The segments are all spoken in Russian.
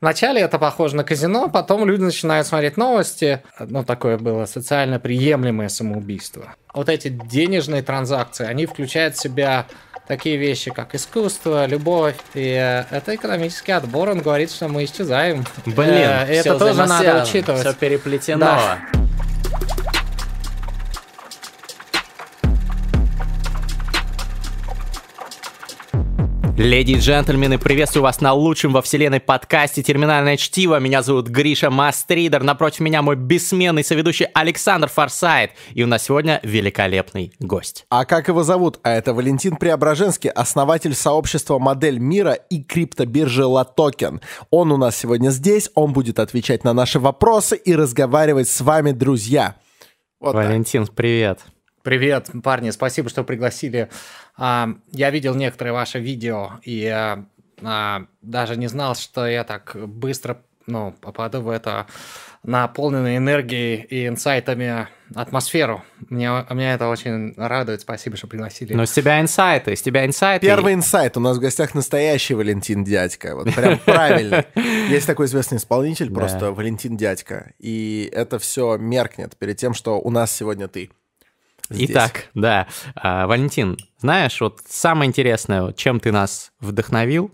Вначале это похоже на казино, потом люди начинают смотреть новости. Ну, такое было социально приемлемое самоубийство. Вот эти денежные транзакции, они включают в себя такие вещи, как искусство, любовь. И э, это экономический отбор, он говорит, что мы исчезаем. Блин, Э, это тоже надо учитывать. Все переплетено. Да. Леди и джентльмены, приветствую вас на лучшем во вселенной подкасте «Терминальное чтиво». Меня зовут Гриша Мастридер. Напротив меня мой бессменный соведущий Александр Форсайт. И у нас сегодня великолепный гость. А как его зовут? А это Валентин Преображенский, основатель сообщества «Модель мира» и криптобиржи «LATOKEN». Он у нас сегодня здесь, он будет отвечать на наши вопросы и разговаривать с вами, друзья. Вот так. Валентин, привет. Привет, парни, спасибо, что пригласили. А, Я видел некоторые ваши видео и а, а, даже не знал, что я так быстро ну, попаду в это наполненной энергией и инсайтами атмосферу. Мне, меня это очень радует. Спасибо, что пригласили. Но с тебя инсайты, с тебя инсайты. Первый инсайт. У нас в гостях настоящий Валентин Дядька. Вот прям правильный. Есть такой известный исполнитель, просто Валентин Дядька. И это все меркнет перед тем, что у нас сегодня ты. Итак, да. А, Валентин, знаешь, вот самое интересное, чем ты нас вдохновил,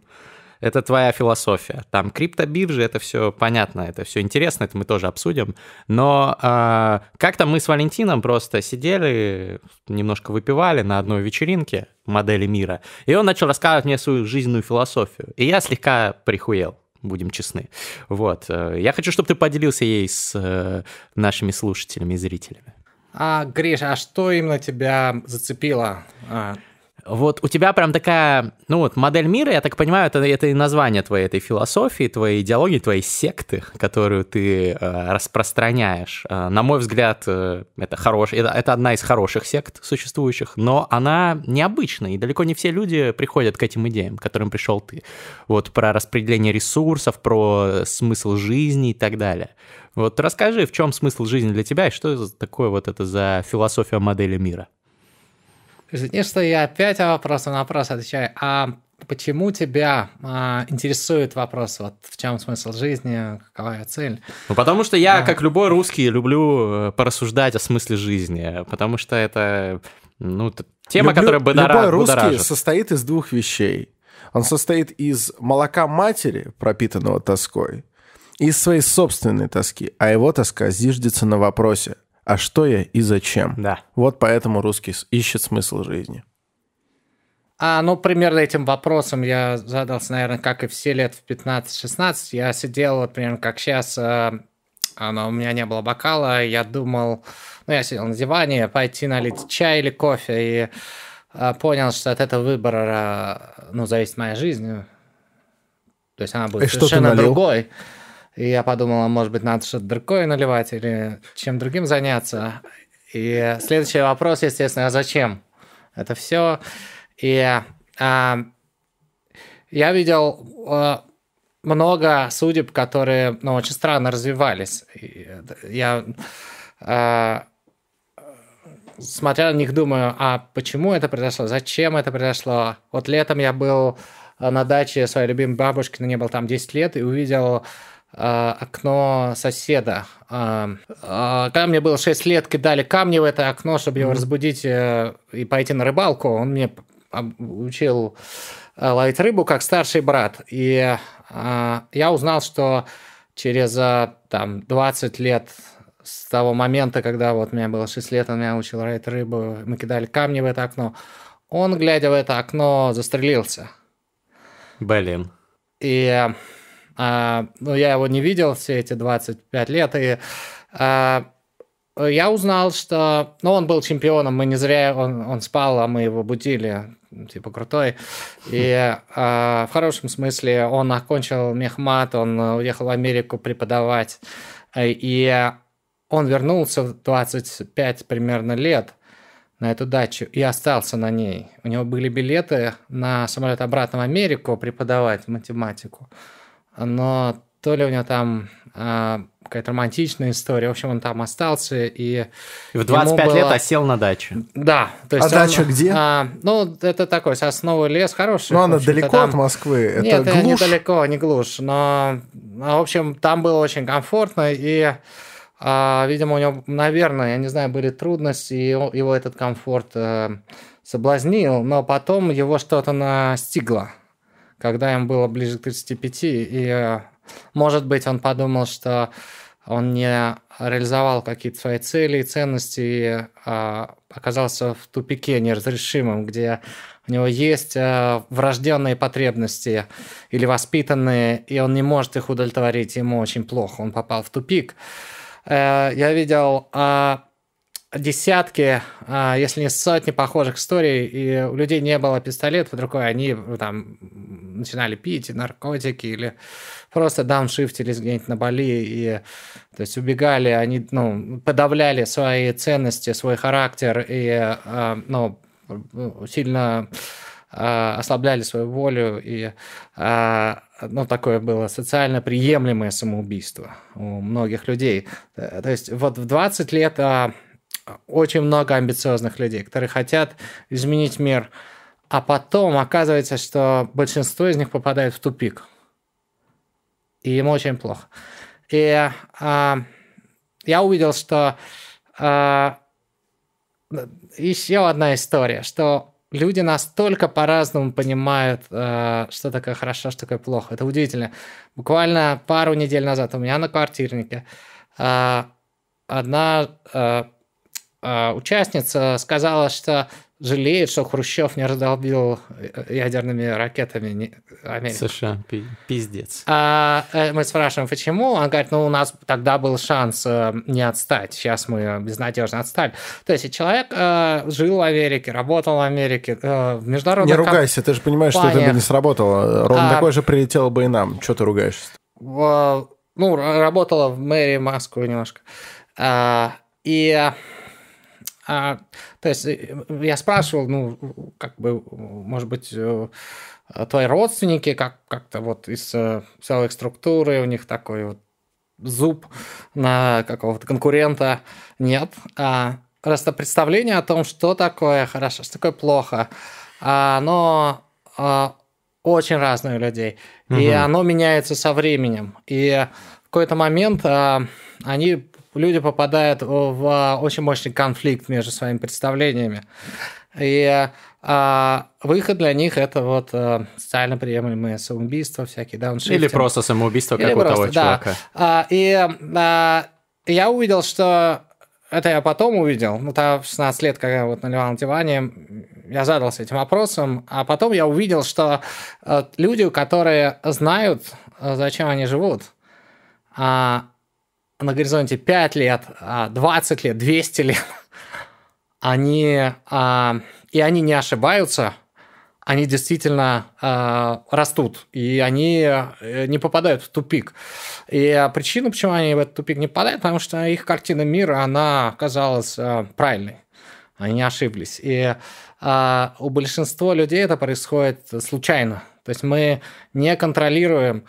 это твоя философия. Там криптобиржи, это все понятно, это все интересно, это мы тоже обсудим. Но а, как-то мы с Валентином просто сидели, немножко выпивали на одной вечеринке модели мира, и он начал рассказывать мне свою жизненную философию. И я слегка прихуел будем честны. Вот. э, Я хочу, чтобы ты поделился ей с э, нашими слушателями и зрителями. А, Гриша, а что именно тебя зацепило? А, Вот у тебя прям такая, ну вот, модель мира, я так понимаю, это, это и название твоей этой философии, твоей идеологии, твоей секты, которую ты э, распространяешь. Э, на мой взгляд, э, это, хорош, это, это одна из хороших сект существующих, но она необычная, и далеко не все люди приходят к этим идеям, к которым пришел ты. Вот про распределение ресурсов, про смысл жизни и так далее. Вот расскажи, в чем смысл жизни для тебя, и что такое вот это за философия модели мира? Извини, что я опять вопрос на вопрос отвечаю. А почему тебя а, интересует вопрос, вот в чем смысл жизни, какова ее цель? Ну, потому что я, Да. как любой русский, люблю э, порассуждать о смысле жизни, потому что это, ну, тема, Люблю- которая будора- Любой русский будоражит. состоит из двух вещей. Он состоит из молока матери, пропитанного тоской, и из своей собственной тоски. А его тоска зиждется на вопросе «А что я и зачем?» Да. Вот поэтому русский ищет смысл жизни. А, ну, примерно этим вопросом я задался, наверное, как и все лет в 15-16. Я сидел, вот примерно как сейчас, но у меня не было бокала, я думал, ну, я сидел на диване, пойти налить чай или кофе, и а, понял, что от этого выбора, ну, зависит моя жизнь. То есть она И будет что ты совершенно налил? другой. И я подумал, а может быть, надо что-то другое наливать или чем другим заняться. И следующий вопрос, естественно, а зачем? Это все. И а, я видел а, много судеб, которые ну, очень странно развивались. И я а, смотря на них, думаю, а почему это произошло, зачем это произошло. Вот летом я был а, на даче своей любимой бабушки, на ней был там 10 лет, и увидел окно соседа. А, а, Когда мне было 6 лет, кидали камни в это окно, чтобы его разбудить э, и пойти на рыбалку. Он мне учил э, ловить рыбу как старший брат. И я узнал, что через там 20 лет с того момента, когда вот мне было 6 лет, он меня учил ловить рыбу, мы кидали камни в это окно, он, глядя в это окно, застрелился. Блин. И а, ну, я его не видел все эти 25 лет, и а, я узнал, что... Ну, он был чемпионом, мы не зря... Он, он спал, а мы его будили, типа, крутой. И а, в хорошем смысле он окончил мехмат, он уехал в Америку преподавать. И он вернулся в 25 примерно лет на эту дачу и остался на ней. У него были билеты на самолет обратно в Америку преподавать математику, но то ли у него там а, какая-то романтичная история. В общем, он там остался и... И в 25 было... лет осел на даче. Да. То есть а он, дача где? А, ну, это такой сосновый лес, хороший. Ну, она далеко там... от Москвы? Это Нет, глушь? недалеко, не глушь. Но, в общем, там было очень комфортно, и, а, видимо, у него, наверное, я не знаю, были трудности, и его этот комфорт а, соблазнил, но потом его что-то настигло, когда ему было ближе к 35, и, э, может быть, он подумал, что он не реализовал какие-то свои цели и ценности, и а, оказался в тупике неразрешимом, где у него есть а, врожденные потребности или воспитанные, и он не может их удовлетворить, ему очень плохо, он попал в тупик. А, я видел а, десятки, а, если не сотни похожих историй, и у людей не было пистолетов другой, они там начинали пить наркотики или просто дауншифтились где-нибудь на Бали и то есть убегали, они ну, подавляли свои ценности, свой характер и а, ну, сильно а, ослабляли свою волю и ну, такое было социально приемлемое самоубийство у многих людей. То есть вот в 20 лет очень много амбициозных людей, которые хотят изменить мир, а потом оказывается, что большинство из них попадает в тупик. И им очень плохо. И а, я увидел, что а, еще одна история, что люди настолько по-разному понимают, а, что такое хорошо, что такое плохо. Это удивительно. Буквально пару недель назад у меня на квартирнике а, одна а, участница сказала, что жалеет, что Хрущев не раздолбил э, ядерными ракетами Америку. США, пиздец. А э, мы спрашиваем, почему? Он говорит, ну, у нас тогда был шанс э, не отстать, сейчас мы безнадежно отстали. То есть человек жил в Америке, работал в Америке, в международных Не ругайся, ты же понимаешь, что это бы не сработало. Ровно а... такое же прилетело бы и нам. Что ты ругаешься? Ну, работала в мэрии Москвы немножко. А, и а, то есть э, я спрашивал, ну, как бы, может быть, э, твои родственники как, как-то вот из э, целой структуры, у них такой вот зуб на какого-то конкурента нет. А просто представление о том, что такое хорошо, что такое плохо, оно а, очень разное у людей. Угу. И оно меняется со временем. И в какой-то момент а, они люди попадают в очень мощный конфликт между своими представлениями. И а, выход для них это вот а, социально приемлемые самоубийства, всякие дауншифтинг. Или просто самоубийство, как Или у просто, того да. чувака. А, и а, я увидел, что это я потом увидел, ну, там в 16 лет, когда я вот наливал на диване, я задался этим вопросом, а потом я увидел, что э, люди, которые знают, э, зачем они живут, а, на горизонте 5 лет, 20 а, лет, 200 лет, они, а, и они не ошибаются, они действительно э, растут, и они э, не попадают в тупик. И причина, почему они в этот тупик не попадают, потому что их картина мира, она оказалась правильной. Они не ошиблись. И у большинства людей это происходит случайно. То есть мы не контролируем,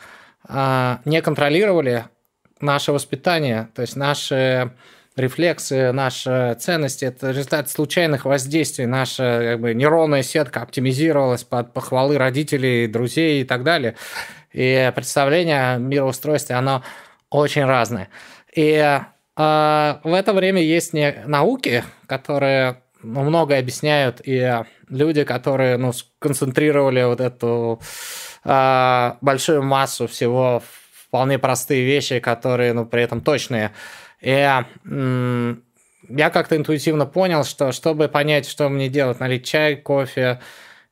не контролировали наше воспитание, то есть наши рефлексы, наши ценности – это результат случайных воздействий. Наша как бы, нейронная сетка оптимизировалась под похвалы родителей, друзей и так далее. И представление о мироустройстве, оно очень разное. И э, в это время есть не науки, которые ну, многое объясняют, и люди, которые ну, сконцентрировали вот эту э, большую массу всего в вполне простые вещи, которые, ну, при этом точные. И я как-то интуитивно понял, что чтобы понять, что мне делать, налить чай, кофе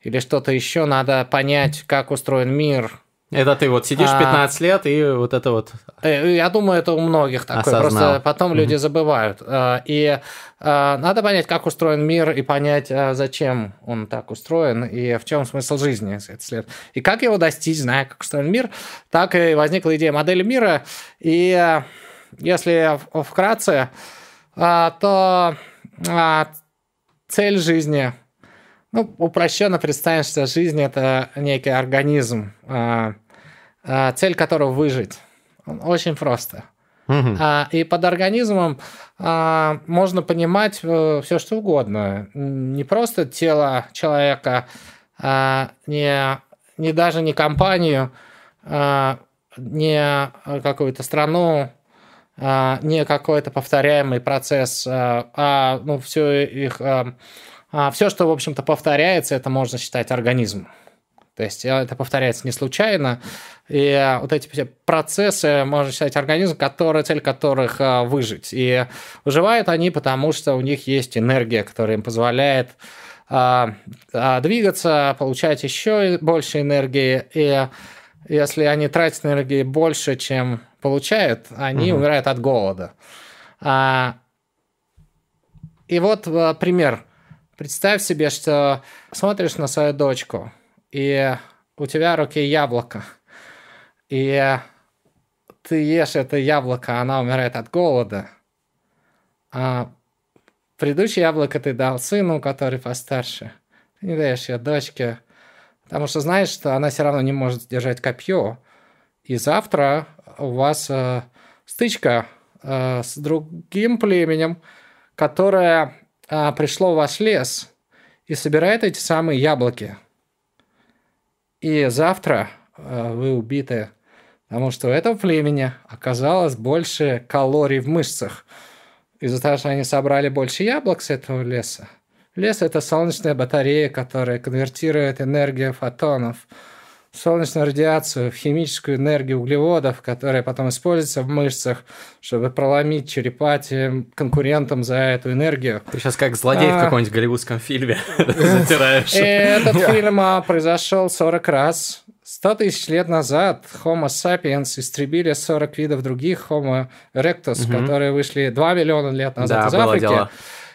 или что-то еще, надо понять, как устроен мир, это ты вот сидишь 15 а, лет и вот это вот... Э, я думаю, это у многих такое, осознал. просто потом mm-hmm. люди забывают. А, и а, надо понять, как устроен мир, и понять, зачем он так устроен, и в чем смысл жизни. И как его достичь, зная, как устроен мир, так и возникла идея модели мира. И если вкратце, то цель жизни ну, упрощенно представим, что жизнь это некий организм, цель которого выжить. Очень просто. Угу. А, и под организмом а, можно понимать а, все, что угодно. Не просто тело человека, а, не, не даже не компанию, а, не какую-то страну, а, не какой-то повторяемый процесс, а, а ну, все их... А, а, все, что, в общем-то, повторяется, это можно считать организмом. То есть это повторяется не случайно. И вот эти все процессы, можно считать, организм, который, цель которых а, выжить. И выживают они потому, что у них есть энергия, которая им позволяет а, а, двигаться, получать еще больше энергии. И если они тратят энергии больше, чем получают, они угу. умирают от голода. И вот пример. Представь себе, что смотришь на свою дочку – и у тебя в руке яблоко, и ты ешь это яблоко, она умирает от голода, а предыдущее яблоко ты дал сыну, который постарше, ты не даешь ее дочке, потому что знаешь, что она все равно не может держать копье, и завтра у вас э, стычка э, с другим племенем, которое э, пришло в ваш лес и собирает эти самые яблоки – и завтра э, вы убиты, потому что у этого племени оказалось больше калорий в мышцах. Из-за того, что они собрали больше яблок с этого леса. Лес – это солнечная батарея, которая конвертирует энергию фотонов – солнечную радиацию в химическую энергию углеводов, которая потом используется в мышцах, чтобы проломить черепа тем конкурентам за эту энергию. Ты сейчас как злодей а... в каком-нибудь голливудском фильме затираешь. Этот фильм а, произошел 40 раз. 100 тысяч лет назад Homo sapiens истребили 40 видов других Homo erectus, которые вышли 2 миллиона лет назад из Африки.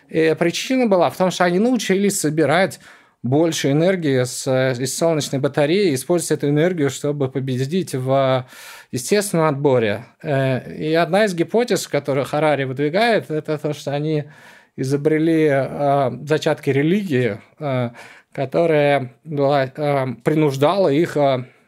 И причина была в том, что они научились собирать больше энергии с, из солнечной батареи, использовать эту энергию, чтобы победить в естественном отборе. Э, и одна из гипотез, которую Харари выдвигает, это то, что они изобрели э, зачатки религии, э, которая была, принуждала их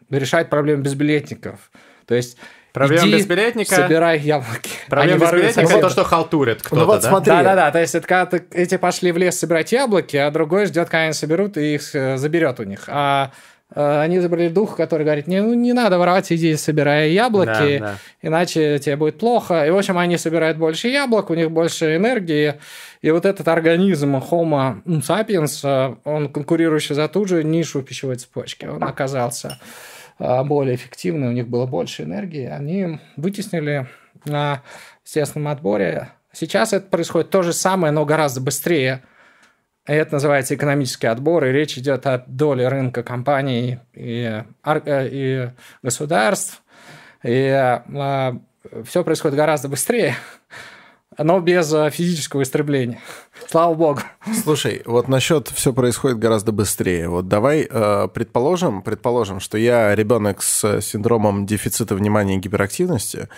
решать проблемы безбилетников. То есть Проблема Иди, безбилетника. Собирай яблоки. Проблема безбилетника это то, что халтурит кто-то. Ну вот да? смотри. Да-да-да, то есть это когда ты, эти пошли в лес собирать яблоки, а другой ждет, когда они соберут и их э, заберет у них. А э, они забрали дух, который говорит, не, ну, не надо воровать, иди собирай яблоки, да, да. иначе тебе будет плохо. И, в общем, они собирают больше яблок, у них больше энергии. И вот этот организм Homo sapiens, э, он конкурирующий за ту же нишу пищевой цепочки, он оказался более эффективны, у них было больше энергии, они вытеснили на естественном отборе. Сейчас это происходит то же самое, но гораздо быстрее. Это называется экономический отбор, и речь идет о доле рынка компаний и, э, и государств. И а, все происходит гораздо быстрее но без э, физического истребления. Слава богу. Слушай, вот насчет все происходит гораздо быстрее. Вот давай э, предположим, предположим, что я ребенок с синдромом дефицита внимания и гиперактивности,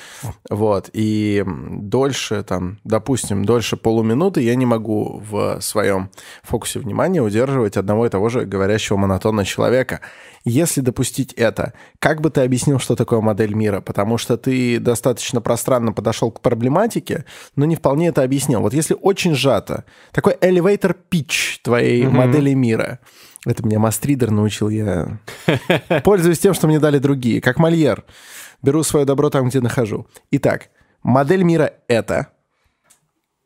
вот, и дольше, там, допустим, дольше полуминуты я не могу в своем фокусе внимания удерживать одного и того же говорящего монотонно человека. Если допустить это, как бы ты объяснил, что такое модель мира? Потому что ты достаточно пространно подошел к проблематике, но не вполне это объяснил. Вот если очень сжато, такой elevator pitch твоей mm-hmm. модели мира. Это меня Мастридер научил, я пользуюсь тем, что мне дали другие, как Мольер. Беру свое добро там, где нахожу. Итак, модель мира — это...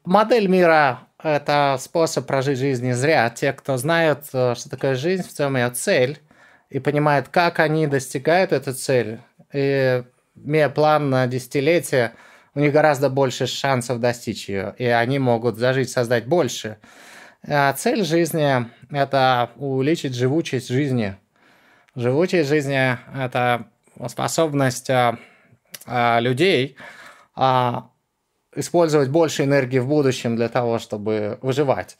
Модель мира — это способ прожить жизнь не зря. Те, кто знают, э, что такое жизнь, в чем ее цель, и понимают, как они достигают эту цель, и имея план на десятилетие, у них гораздо больше шансов достичь ее, и они могут зажить, создать больше. А цель жизни – это увеличить живучесть жизни. Живучесть жизни – это способность а, а, людей а, использовать больше энергии в будущем для того, чтобы выживать.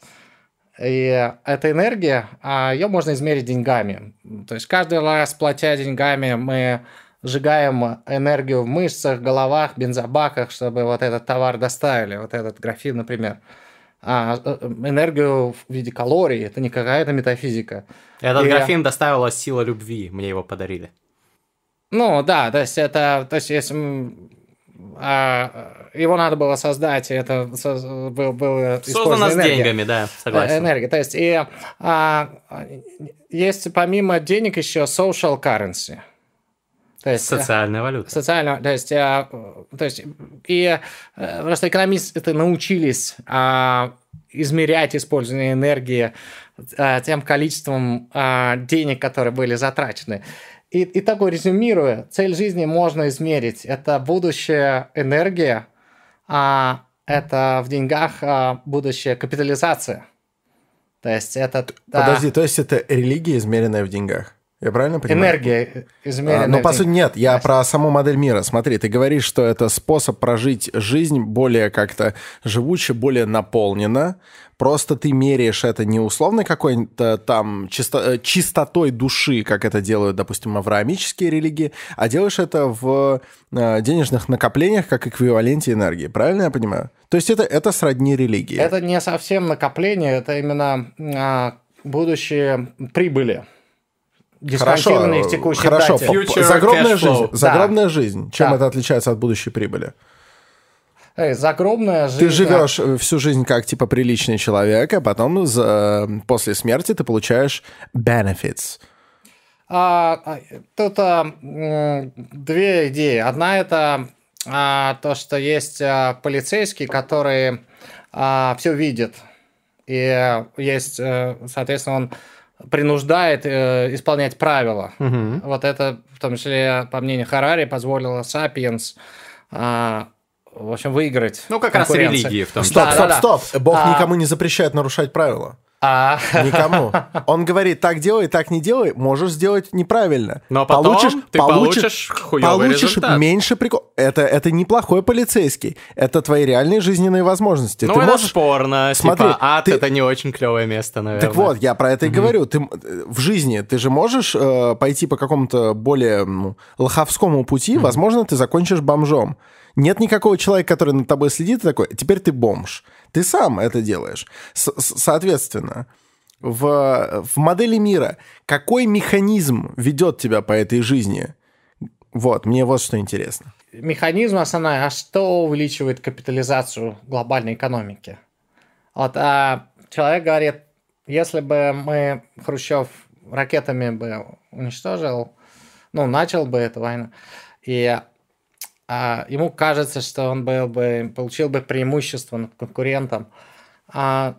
И эта энергия, а, ее можно измерить деньгами. То есть каждый раз, платя деньгами, мы сжигаем энергию в мышцах, головах, бензобаках, чтобы вот этот товар доставили, вот этот графин, например. А э, энергию в виде калорий, это не какая-то метафизика. Этот и... графин доставила сила любви, мне его подарили. Ну, да, то есть это, то есть если а, его надо было создать, и это был, было Создано с энергия. деньгами, да, согласен. Энергия, то есть и а, есть помимо денег еще social currency. То есть, социальная валюта. Социальная, то есть, а, то есть и просто экономисты научились а, измерять использование энергии тем количеством денег, которые были затрачены. И, и такой резюмируя, цель жизни можно измерить. Это будущая энергия, а это в деньгах а, будущая капитализация. То есть это... Подожди, а... то есть это религия, измеренная в деньгах? Я правильно понимаю? Энергия измеренная. А, ну, по сути, нет, я про саму модель мира. Смотри, ты говоришь, что это способ прожить жизнь более как-то живуче, более наполненно. Просто ты меряешь это не условно какой-то там чисто, э, чистотой души, как это делают, допустим, авраамические религии, а делаешь это в э, денежных накоплениях как эквиваленте энергии. Правильно я понимаю? То есть это, это сродни религии. Это не совсем накопление, это именно а, будущие прибыли дисконтированные в текущей хорошо, дате. Future загробная жизнь. Загробная да. жизнь. Чем да. это отличается от будущей прибыли? Эй, загробная жизнь. Ты живешь э, всю жизнь как типа приличный человек, а потом за, после смерти ты получаешь benefits. А, а тут а, две идеи. Одна это а, то, что есть а, полицейские, которые а, все видят. И есть, а, соответственно, он принуждает э, исполнять правила. Угу. Вот это, в том числе, по мнению Харари, позволило Сапиенс э, в общем, выиграть. Ну, как раз религии в том числе. Стоп, стоп, стоп. Бог а... никому не запрещает нарушать правила. А... Никому. Он говорит, так делай, так не делай, можешь сделать неправильно. Но потом получишь, ты получишь, получишь результат. меньше прикол. Это, это неплохой полицейский. Это твои реальные жизненные возможности. Ну, ты это можешь... спорно. Типа, Смотри, типа, ад ты... это не очень клевое место, наверное. Так вот, я про это и говорю. Ты в жизни ты же можешь э, пойти по какому-то более ну, лоховскому пути. Возможно, ты закончишь бомжом. Нет никакого человека, который над тобой следит, и такой, теперь ты бомж. Ты сам это делаешь. Соответственно, в, в модели мира какой механизм ведет тебя по этой жизни? Вот, мне вот что интересно. Механизм основной, а что увеличивает капитализацию глобальной экономики? Вот, а человек говорит, если бы мы Хрущев ракетами бы уничтожил, ну, начал бы эту войну, и а, ему кажется, что он был бы, получил бы преимущество над конкурентом. А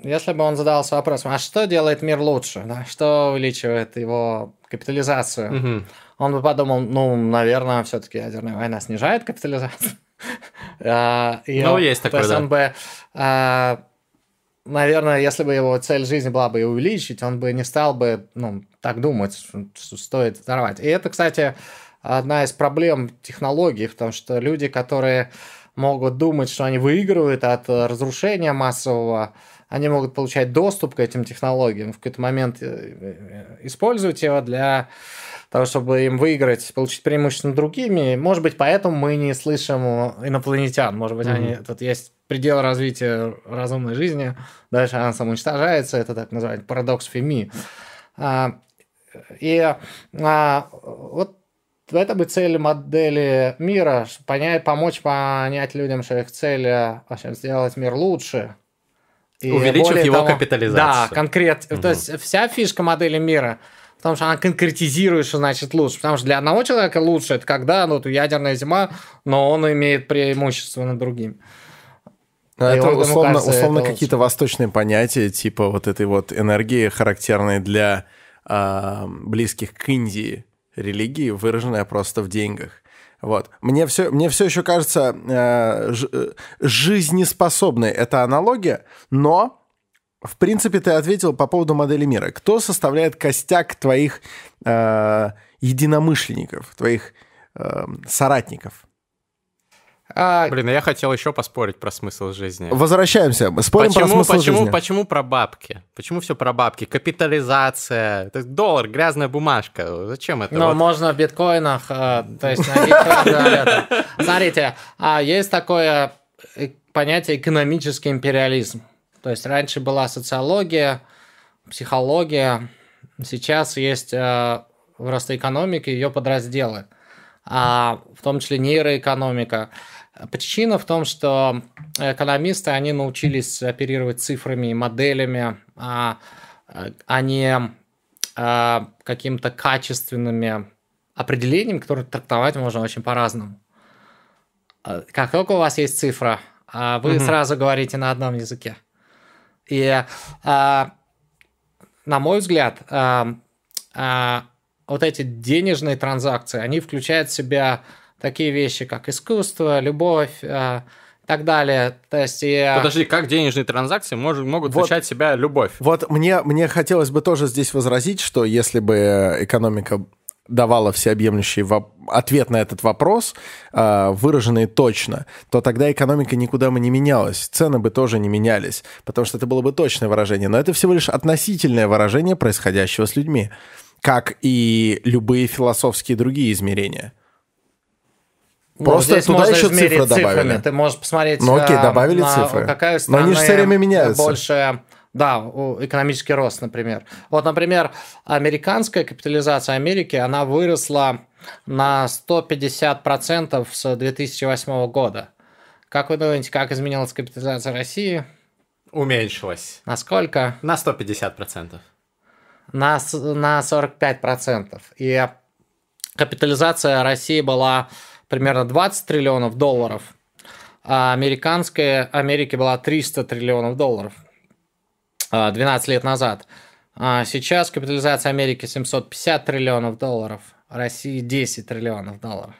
если бы он задался вопросом, а что делает мир лучше, да? что увеличивает его капитализацию, угу. он бы подумал, ну, наверное, все-таки ядерная война снижает капитализацию. А, ну, есть такое, То есть он бы а, наверное, если бы его цель жизни была бы увеличить, он бы не стал бы ну, так думать, что стоит взорвать. И это, кстати, одна из проблем технологий, потому что люди, которые могут думать, что они выигрывают от разрушения массового, они могут получать доступ к этим технологиям, в какой-то момент э, э, использовать его для того, чтобы им выиграть, получить преимущество над другими. Может быть, поэтому мы не слышим инопланетян. Может быть, mm-hmm. они, тут есть предел развития разумной жизни, дальше она самоуничтожается, это так называемый парадокс Феми. А, и а, вот в этом и цель модели мира, понять, помочь понять людям, что их цель в общем, сделать мир лучше. И Увеличив его того, капитализацию. Да, конкрет. Угу. То есть вся фишка модели мира потому что она конкретизирует, что значит лучше. Потому что для одного человека лучше это когда ну, ядерная зима, но он имеет преимущество над другим. Ну, это он, условно, кажется, условно это какие-то лучше. восточные понятия, типа вот этой вот энергии, характерной для э, близких к Индии религии, выраженная просто в деньгах. Вот. Мне все, мне все еще кажется э, ж, э, жизнеспособной эта аналогия, но, в принципе, ты ответил по поводу модели мира. Кто составляет костяк твоих э, единомышленников, твоих э, соратников? А... Блин, я хотел еще поспорить про смысл жизни. Возвращаемся. Спорим почему, про смысл почему, жизни. Почему про бабки? Почему все про бабки? Капитализация, это доллар, грязная бумажка. Зачем это? Ну, вот? можно в биткоинах, э, то есть Смотрите, а есть такое э, понятие экономический империализм. То есть раньше была социология, психология, сейчас есть э, в ростоэкономике ее подразделы – а, в том числе нейроэкономика. Причина в том, что экономисты, они научились оперировать цифрами и моделями, а, а не а, каким-то качественными определениями, которые трактовать можно очень по-разному. А, как только у вас есть цифра, а вы угу. сразу говорите на одном языке. И, а, на мой взгляд, а, а, вот эти денежные транзакции, они включают в себя такие вещи, как искусство, любовь, э, и так далее. То есть, и... Подожди, как денежные транзакции мож, могут вот, включать в себя любовь? Вот мне, мне хотелось бы тоже здесь возразить, что если бы экономика давала всеобъемлющий ответ на этот вопрос, э, выраженный точно, то тогда экономика никуда бы не менялась, цены бы тоже не менялись, потому что это было бы точное выражение. Но это всего лишь относительное выражение происходящего с людьми как и любые философские другие измерения. Ну, Просто здесь туда еще цифры добавили. Ты можешь посмотреть, ну, окей, добавили на, цифры. какая страна Но они же все время меняются. Больше, да, экономический рост, например. Вот, например, американская капитализация Америки, она выросла на 150% с 2008 года. Как вы думаете, как изменилась капитализация России? Уменьшилась. Насколько? На 150% на, на 45%. И капитализация России была примерно 20 триллионов долларов, а американская Америки была 300 триллионов долларов 12 а, лет назад. А сейчас капитализация Америки 750 триллионов долларов, России 10 триллионов долларов.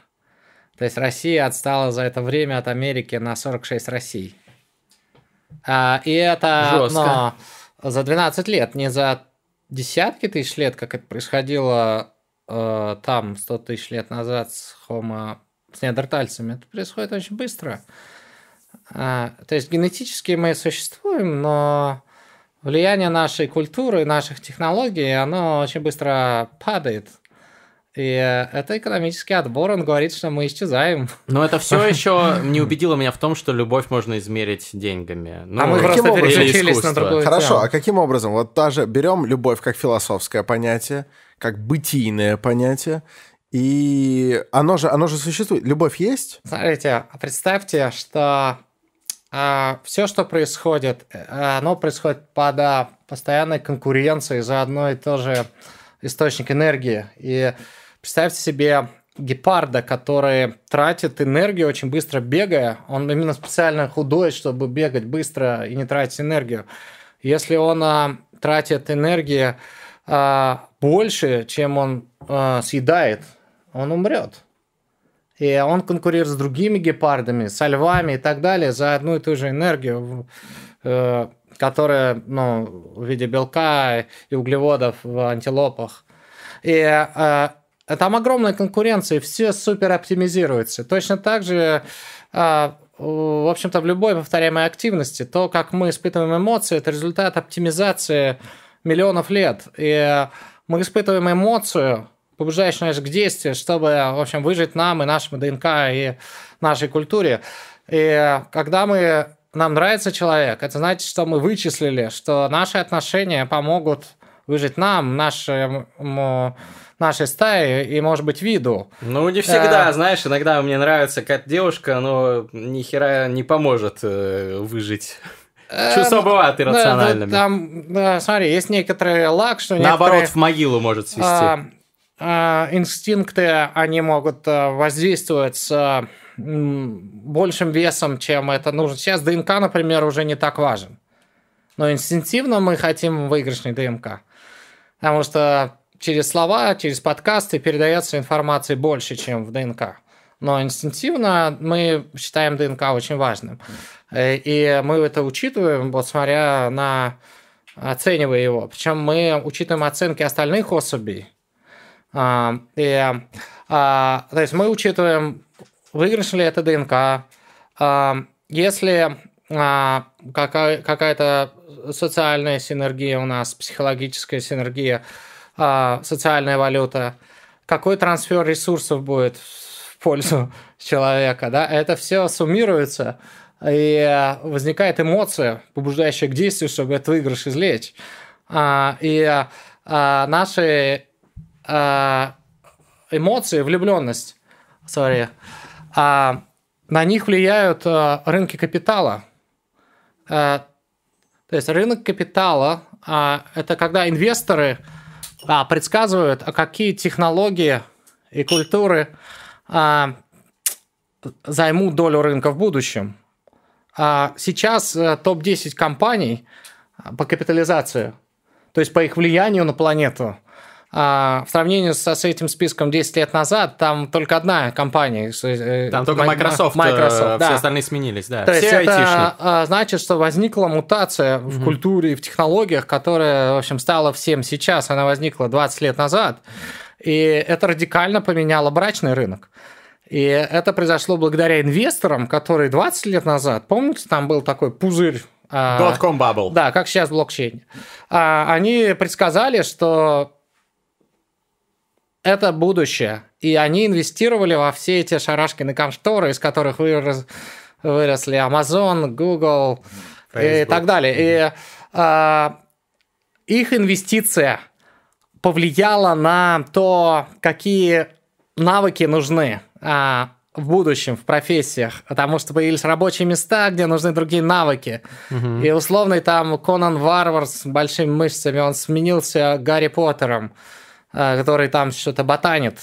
То есть Россия отстала за это время от Америки на 46 Россий. А, и это Жестко. Но, за 12 лет, не за десятки тысяч лет, как это происходило э, там 100 тысяч лет назад с хомо, с неандертальцами, это происходит очень быстро. А, то есть генетически мы существуем, но влияние нашей культуры, наших технологий, оно очень быстро падает. И это экономический отбор, он говорит, что мы исчезаем. Но это все еще не убедило меня в том, что любовь можно измерить деньгами. Ну, а мы просто переключились на другую Хорошо, тему. а каким образом? Вот даже берем любовь как философское понятие, как бытийное понятие, и оно же, оно же существует. Любовь есть? Смотрите, представьте, что а, все, что происходит, э, оно происходит под а, постоянной конкуренцией за одно и то же источник энергии. И Представьте себе гепарда, который тратит энергию очень быстро бегая. Он именно специально худой, чтобы бегать быстро и не тратить энергию. Если он а, тратит энергию а, больше, чем он а, съедает, он умрет. И он конкурирует с другими гепардами, со львами и так далее за одну и ту же энергию, э, которая ну, в виде белка и углеводов в антилопах. И э, там огромная конкуренция, все супер оптимизируется. Точно так же, а, в общем-то, в любой повторяемой активности, то, как мы испытываем эмоции, это результат оптимизации миллионов лет. И мы испытываем эмоцию, побуждающую нас к действию, чтобы, в общем, выжить нам и нашему ДНК и нашей культуре. И когда мы нам нравится человек, это значит, что мы вычислили, что наши отношения помогут выжить нам, нашему нашей стаи и, может быть, виду. Ну, не всегда, а... знаешь, иногда мне нравится какая-то девушка, но ни хера не поможет э, выжить. Чувства бывают иррациональными. Да, там, да, смотри, есть некоторые лак, что Наоборот, в могилу может свести. А, инстинкты, они могут э, воздействовать с большим весом, чем это нужно. Сейчас ДНК, например, уже не так важен. Но инстинктивно мы хотим выигрышный ДНК. Потому что через слова, через подкасты передается информации больше, чем в ДНК. Но инстинктивно мы считаем ДНК очень важным. Э, и мы это учитываем, вот смотря на оценивая его. Причем мы учитываем оценки остальных особей. А, и, а, то есть мы учитываем, выигрыш ли это ДНК, а, если какая-то социальная синергия у нас, психологическая синергия – социальная валюта, какой трансфер ресурсов будет в пользу человека, да, это все суммируется, и возникает эмоция, побуждающая к действию, чтобы этот выигрыш извлечь. И наши эмоции, влюбленность, sorry, а, на них влияют а, рынки капитала. А, то есть рынок капитала а, это когда инвесторы а, предсказывают, а какие технологии и культуры займут долю рынка в будущем. Сейчас а, топ-10 компаний по капитализации, то есть по их влиянию на планету, а, в сравнении со, с этим списком 10 лет назад, там только одна компания. Э, там только Microsoft, Microsoft э, да. все остальные сменились, да. То все есть айтишные. это значит, что возникла мутация в культуре и в технологиях, которая, в общем, стала всем сейчас. Она возникла 20 лет назад. И это радикально поменяло брачный рынок. И это произошло благодаря инвесторам, которые 20 лет назад, помните, там был такой пузырь Dotcom bubble. Да, как сейчас в блокчейне. Они предсказали, что это будущее. И они инвестировали во все эти шарашки на конторы, из которых вырос, выросли Amazon, Google Facebook. и так далее. И а, их инвестиция повлияла на то, какие навыки нужны а, в будущем в профессиях, потому что появились рабочие места, где нужны другие навыки. Угу. И условный там Конан Варвар с большими мышцами, он сменился Гарри Поттером. А, который там что-то ботанит.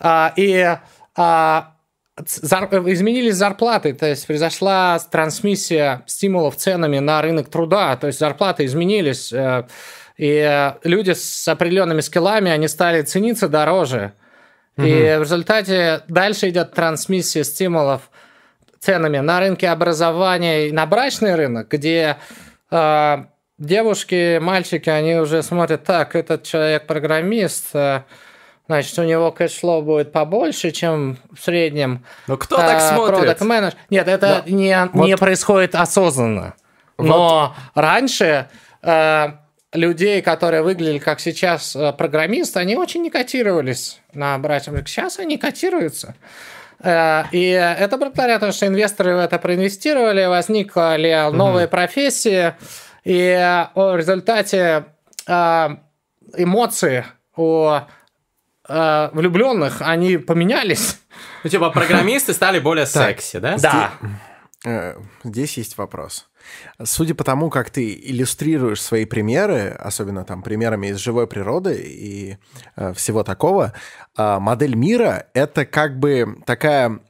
А, и а, изменились зарплаты, то есть произошла трансмиссия стимулов ценами на рынок труда, то есть зарплаты изменились, э, и люди с определенными скиллами, они стали цениться дороже. Угу. И в результате дальше идет трансмиссия стимулов ценами на рынке образования и на брачный рынок, где девушки, мальчики, они уже смотрят, так, этот человек программист, э, значит, у него cash flow будет побольше, чем в среднем. Но кто а, так смотрит? Менедж... Нет, это да. не, вот. не происходит осознанно. Но вот. раньше э, людей, которые выглядели как сейчас э, программисты, они очень не котировались на брачном. Сейчас они котируются. Э, и это благодаря тому, что инвесторы в это проинвестировали, возникли новые угу. профессии, и в результате а, эмоции у а, влюбленных, они поменялись. Ну, типа, программисты стали более секси, да? Да. Э, здесь есть вопрос. Судя по тому, как ты иллюстрируешь свои примеры, особенно там примерами из живой природы и э, всего такого, э, модель мира — это как бы такая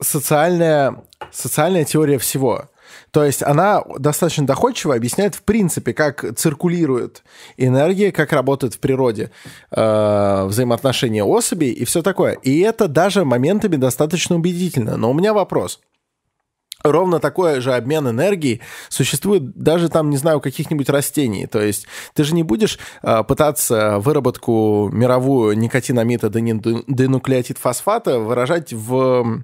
социальная, социальная теория всего. То есть она достаточно доходчиво объясняет, в принципе, как циркулирует энергия, как работает в природе э, взаимоотношения особей и все такое. И это даже моментами достаточно убедительно. Но у меня вопрос – Ровно такой же обмен энергией существует даже там, не знаю, у каких-нибудь растений. То есть ты же не будешь э, пытаться выработку мировую никотинамида денуклеотид фосфата выражать в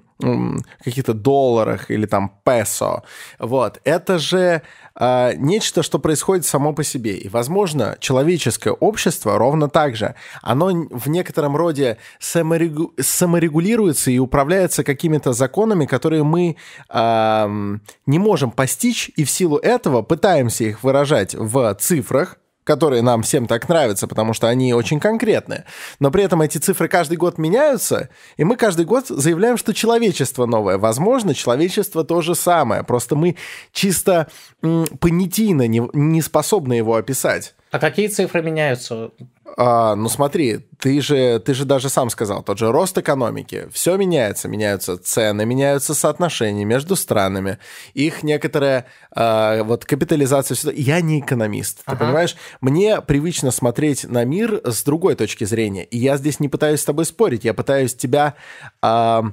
каких-то долларах или там песо. Вот. Это же э, нечто, что происходит само по себе. И, возможно, человеческое общество ровно так же. Оно в некотором роде саморегу... саморегулируется и управляется какими-то законами, которые мы э, не можем постичь, и в силу этого пытаемся их выражать в цифрах, которые нам всем так нравятся, потому что они очень конкретные. Но при этом эти цифры каждый год меняются, и мы каждый год заявляем, что человечество новое. Возможно, человечество то же самое, просто мы чисто понятийно не, не способны его описать. А какие цифры меняются? А, ну смотри, ты же, ты же даже сам сказал, тот же рост экономики, все меняется, меняются цены, меняются соотношения между странами, их некоторая а, вот капитализация. Я не экономист, ага. ты понимаешь? Мне привычно смотреть на мир с другой точки зрения, и я здесь не пытаюсь с тобой спорить, я пытаюсь тебя... А,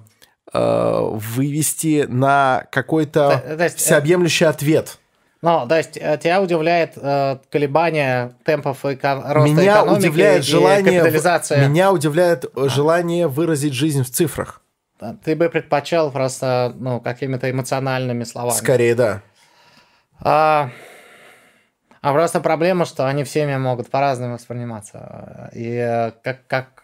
а вывести на какой-то э, всеобъемлющий ответ. Ну, то есть э, тебя удивляет э, колебания темпов эко- роста меня экономики удивляет и желание, капитализация. Меня удивляет а. желание выразить жизнь в цифрах. Ты бы предпочел просто ну, какими-то эмоциональными словами. Скорее, да. А, а просто проблема, что они всеми могут по-разному восприниматься. И э, как, как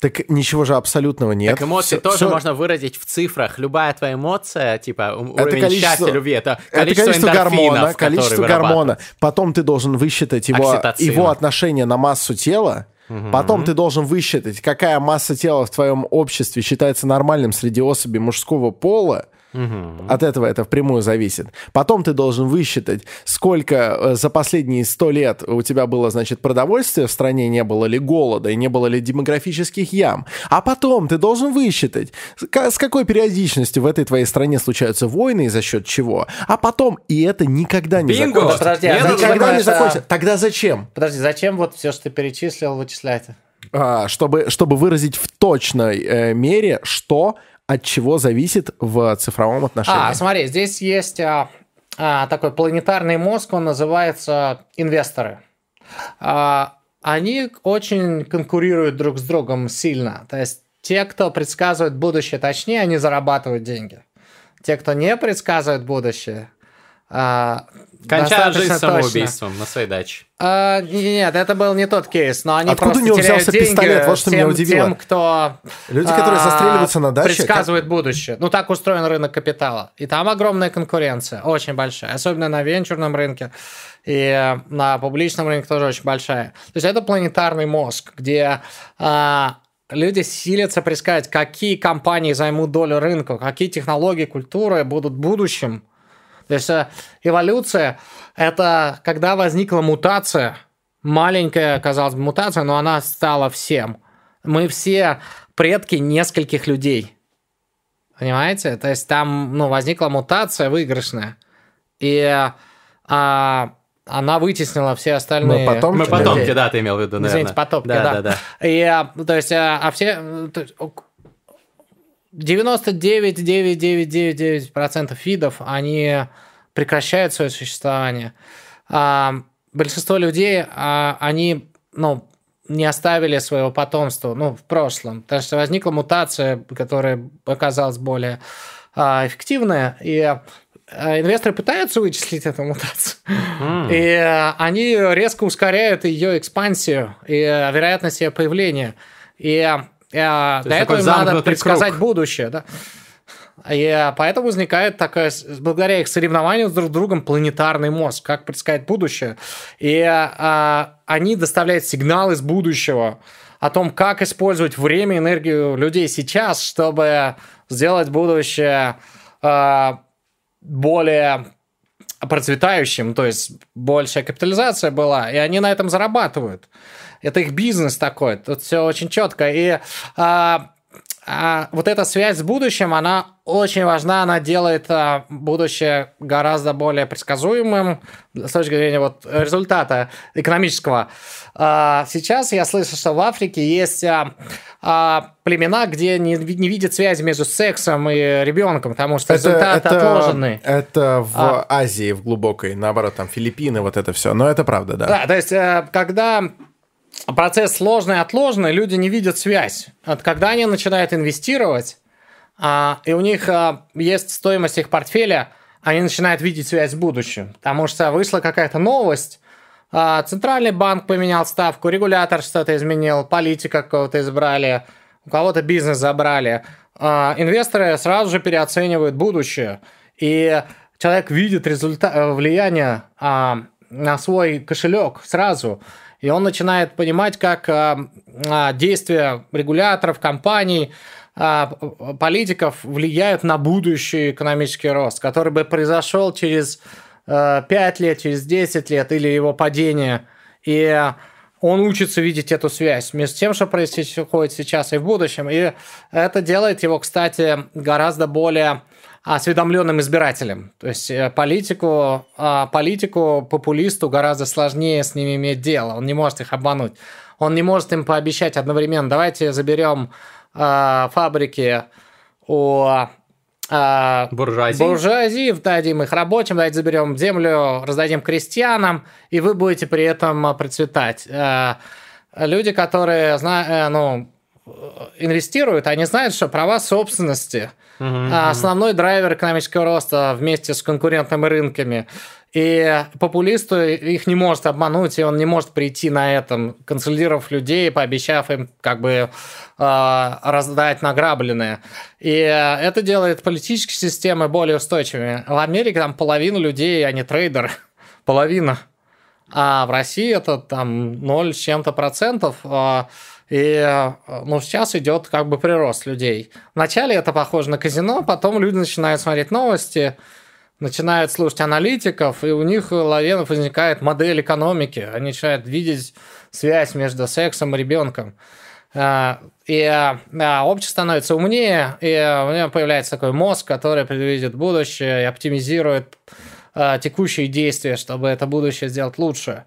так ничего же абсолютного нет. Так эмоции все, тоже все... можно выразить в цифрах. Любая твоя эмоция, типа уровень это количество... счастья, любви, это количество, это количество гормона, количество гормона. Потом ты должен высчитать его, его отношение на массу тела, Потом ты должен высчитать, какая масса тела в твоем обществе считается нормальным среди особей мужского пола, от этого это впрямую зависит. Потом ты должен высчитать, сколько э, за последние сто лет у тебя было, значит, продовольствия в стране, не было ли голода и не было ли демографических ям. А потом ты должен высчитать, с какой периодичностью в этой твоей стране случаются войны и за счет чего. А потом, и это никогда не Бинго! закончится. Подожди, а никогда не закончится. Тогда зачем? Подожди, зачем вот все, что ты перечислил, вычислять? А, чтобы, чтобы выразить в точной э, мере, что от чего зависит в цифровом отношении. А, смотри, здесь есть а, а, такой планетарный мозг, он называется инвесторы. А, они очень конкурируют друг с другом сильно. То есть те, кто предсказывает будущее точнее, они зарабатывают деньги. Те, кто не предсказывает будущее, а, Кончают жизнь достаточно точно. самоубийством на своей даче. А, нет, это был не тот кейс, но они Откуда просто у него взялся деньги пистолет? Вот что тем, меня удивило. тем, кто Люди, которые а, застреливаются на даче, предсказывает будущее. Ну, так устроен рынок капитала. И там огромная конкуренция, очень большая. Особенно на венчурном рынке и на публичном рынке тоже очень большая. То есть это планетарный мозг, где а, люди силятся предсказать, какие компании займут долю рынка, какие технологии, культуры будут будущим. То есть э, эволюция – это когда возникла мутация, маленькая, казалось бы, мутация, но она стала всем. Мы все предки нескольких людей. Понимаете? То есть там ну, возникла мутация выигрышная. И а, она вытеснила все остальные. Мы потомки, Мы потомки, да, ты имел в виду, наверное. Извините, потомки, да. да. Да, да, И, а, то есть, а, а все... э, то есть, ок- 99,9999% видов, они прекращают свое существование. А, большинство людей, а, они, ну, не оставили своего потомства, ну, в прошлом. Потому что возникла мутация, которая оказалась более а, эффективная, и а, инвесторы пытаются вычислить эту мутацию. И э, они резко ускоряют ее экспансию и э, вероятность ее появления. И для такой этого им надо предсказать круг. будущее. Да? И э, поэтому возникает такое, с- благодаря их соревнованию с друг другом, планетарный мозг, как предсказать будущее. И э, они доставляют сигнал из будущего о том, как использовать время, энергию людей сейчас, чтобы сделать будущее э, более процветающим, то есть большая капитализация была, и они на этом зарабатывают. Это их бизнес такой, тут все очень четко. И а, а, вот эта связь с будущим, она очень важна, она делает а, будущее гораздо более предсказуемым с точки зрения вот результата экономического. А, сейчас я слышу, что в Африке есть а, а, племена, где не, не видят связи между сексом и ребенком, потому что результаты отложены. это в А. Азии, в глубокой, наоборот, там Филиппины, вот это все. Но это правда, да. Да, то есть, э, когда процесс сложный отложенный, люди не видят связь. Вот когда они начинают инвестировать, а, и у них а, есть стоимость их портфеля, они начинают видеть связь с будущим. Потому что вышла какая-то новость, а, центральный банк поменял ставку, регулятор что-то изменил, политика какого-то избрали, у кого-то бизнес забрали. Инвесторы сразу же переоценивают будущее. И человек видит результат, э, влияние на свой кошелек сразу. И он начинает понимать, как а, а, действия регуляторов, компаний, а, политиков влияют на будущий экономический рост, который бы произошел через э, 5 лет, через 10 лет или его падение. И э, он учится видеть эту связь между тем, что происходит сейчас и в будущем. И это делает его, кстати, гораздо более осведомленным избирателем. То есть э, политику, а, политику, популисту гораздо сложнее с ними иметь дело. Он не может их обмануть. Он не может им пообещать одновременно, давайте заберем а, фабрики у а, Буржуазии. буржуазии, дадим их рабочим, давайте заберем землю, раздадим крестьянам, и вы будете при этом процветать. А, Люди, которые э, ну, инвестируют, они знают, что права собственности а, основной драйвер экономического роста вместе с конкурентными рынками. И популисту их не может обмануть, и он не может прийти на этом, консолидировав людей, пообещав им как бы а, раздать награбленное. И э, это делает политические системы более устойчивыми. В Америке там половина людей, они трейдеры. Половина. а в России это там 0 с чем-то процентов. А, и ну, сейчас идет как бы прирост людей. Вначале это похоже на казино, потом люди начинают смотреть новости, начинают слушать аналитиков, и у них лавинов возникает модель экономики. Они начинают видеть связь между сексом и ребенком. А, и общество становится умнее, и у него появляется такой мозг, который предвидит будущее и оптимизирует текущие действия, чтобы это будущее сделать лучше.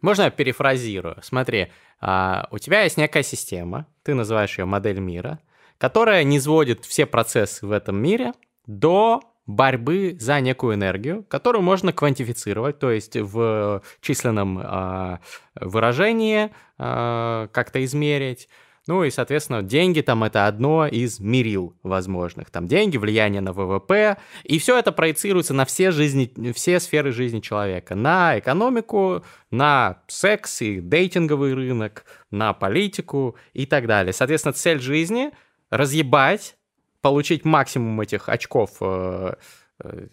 Можно я перефразирую? Смотри, у тебя есть некая система, ты называешь ее модель мира, которая не сводит все процессы в этом мире до борьбы за некую энергию, которую можно квантифицировать, то есть в численном э, выражении э, как-то измерить. Ну и, соответственно, деньги там это одно из мерил возможных. Там деньги, влияние на ВВП, и все это проецируется на все, жизни, все сферы жизни человека. На экономику, на секс и дейтинговый рынок, на политику и так далее. Соответственно, цель жизни — разъебать получить максимум этих очков э, э,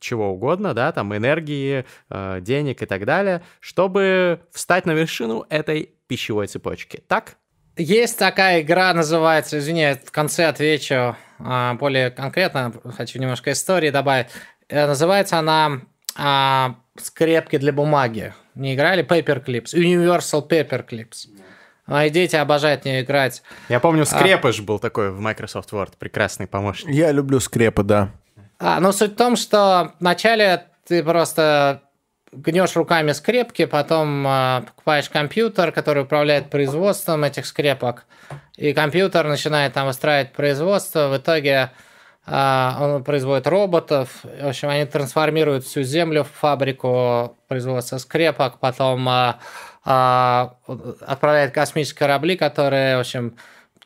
чего угодно, да, там энергии, э, денег и так далее, чтобы встать на вершину этой пищевой цепочки. Так? Есть такая игра, называется, извини, в конце отвечу а, более конкретно, хочу немножко истории добавить. Называется она а, «Скрепки для бумаги». Не играли? Paperclips. Universal Paperclips. Мои дети обожают не играть. Я помню, а скрепыш а... был такой в Microsoft Word, прекрасный помощник. Я люблю скрепы, да. А, ну суть в том, что вначале ты просто гнешь руками скрепки, потом э, покупаешь компьютер, который управляет производством этих скрепок, и компьютер начинает там выстраивать производство, в итоге э, он производит роботов, в общем, они трансформируют всю землю в фабрику производства скрепок, потом э, а, отправляет космические корабли, которые, в общем,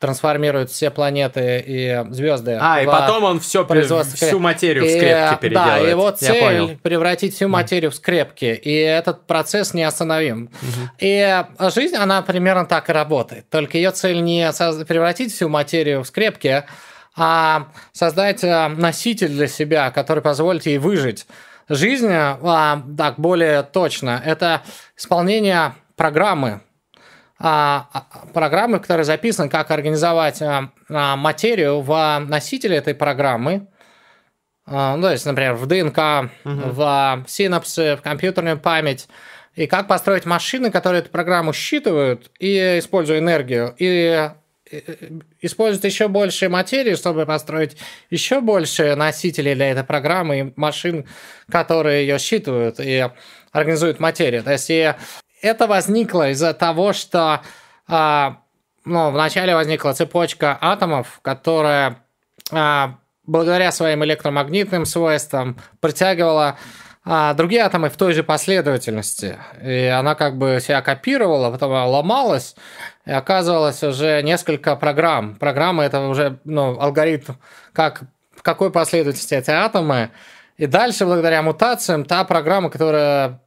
трансформируют все планеты и звезды. А, и потом он все всю материю в скрепки и, переделывает. Да, его цель превратить всю материю в скрепки, и этот процесс неостановим. Угу. И жизнь, она примерно так и работает. Только ее цель не превратить всю материю в скрепки, а создать э, носитель для себя, который позволит ей выжить. Жизнь, а, так более точно, это исполнение программы, а, а, программы, в которой записано, как организовать а, материю в носителе этой программы. Ну, то есть, например, в ДНК, угу. в синапсы, в компьютерную память. И как построить машины, которые эту программу считывают и используя энергию, и используют еще больше материи, чтобы построить еще больше носителей для этой программы и машин, которые ее считывают и организуют материю. То есть и это возникло из-за того, что а, ну, вначале возникла цепочка атомов, которая а, благодаря своим электромагнитным свойствам притягивала а, другие атомы в той же последовательности. И она как бы себя копировала, потом она ломалась, и оказывалось уже несколько программ. Программа это уже ну, алгоритм, как, в какой последовательности эти атомы. И дальше, благодаря мутациям, та программа, которая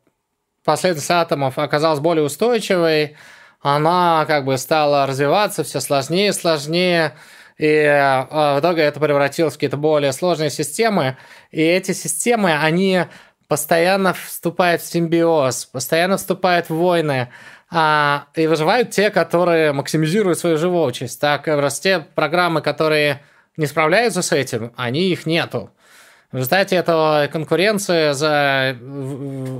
последовательность атомов оказалась более устойчивой, она как бы стала развиваться все сложнее и сложнее, и э, в итоге это превратилось в какие-то более сложные системы, и эти системы, они постоянно вступают в симбиоз, постоянно вступают в войны, а, и выживают те, которые максимизируют свою живучесть. Так, раз те программы, которые не справляются с этим, они их нету. В результате этого конкуренции за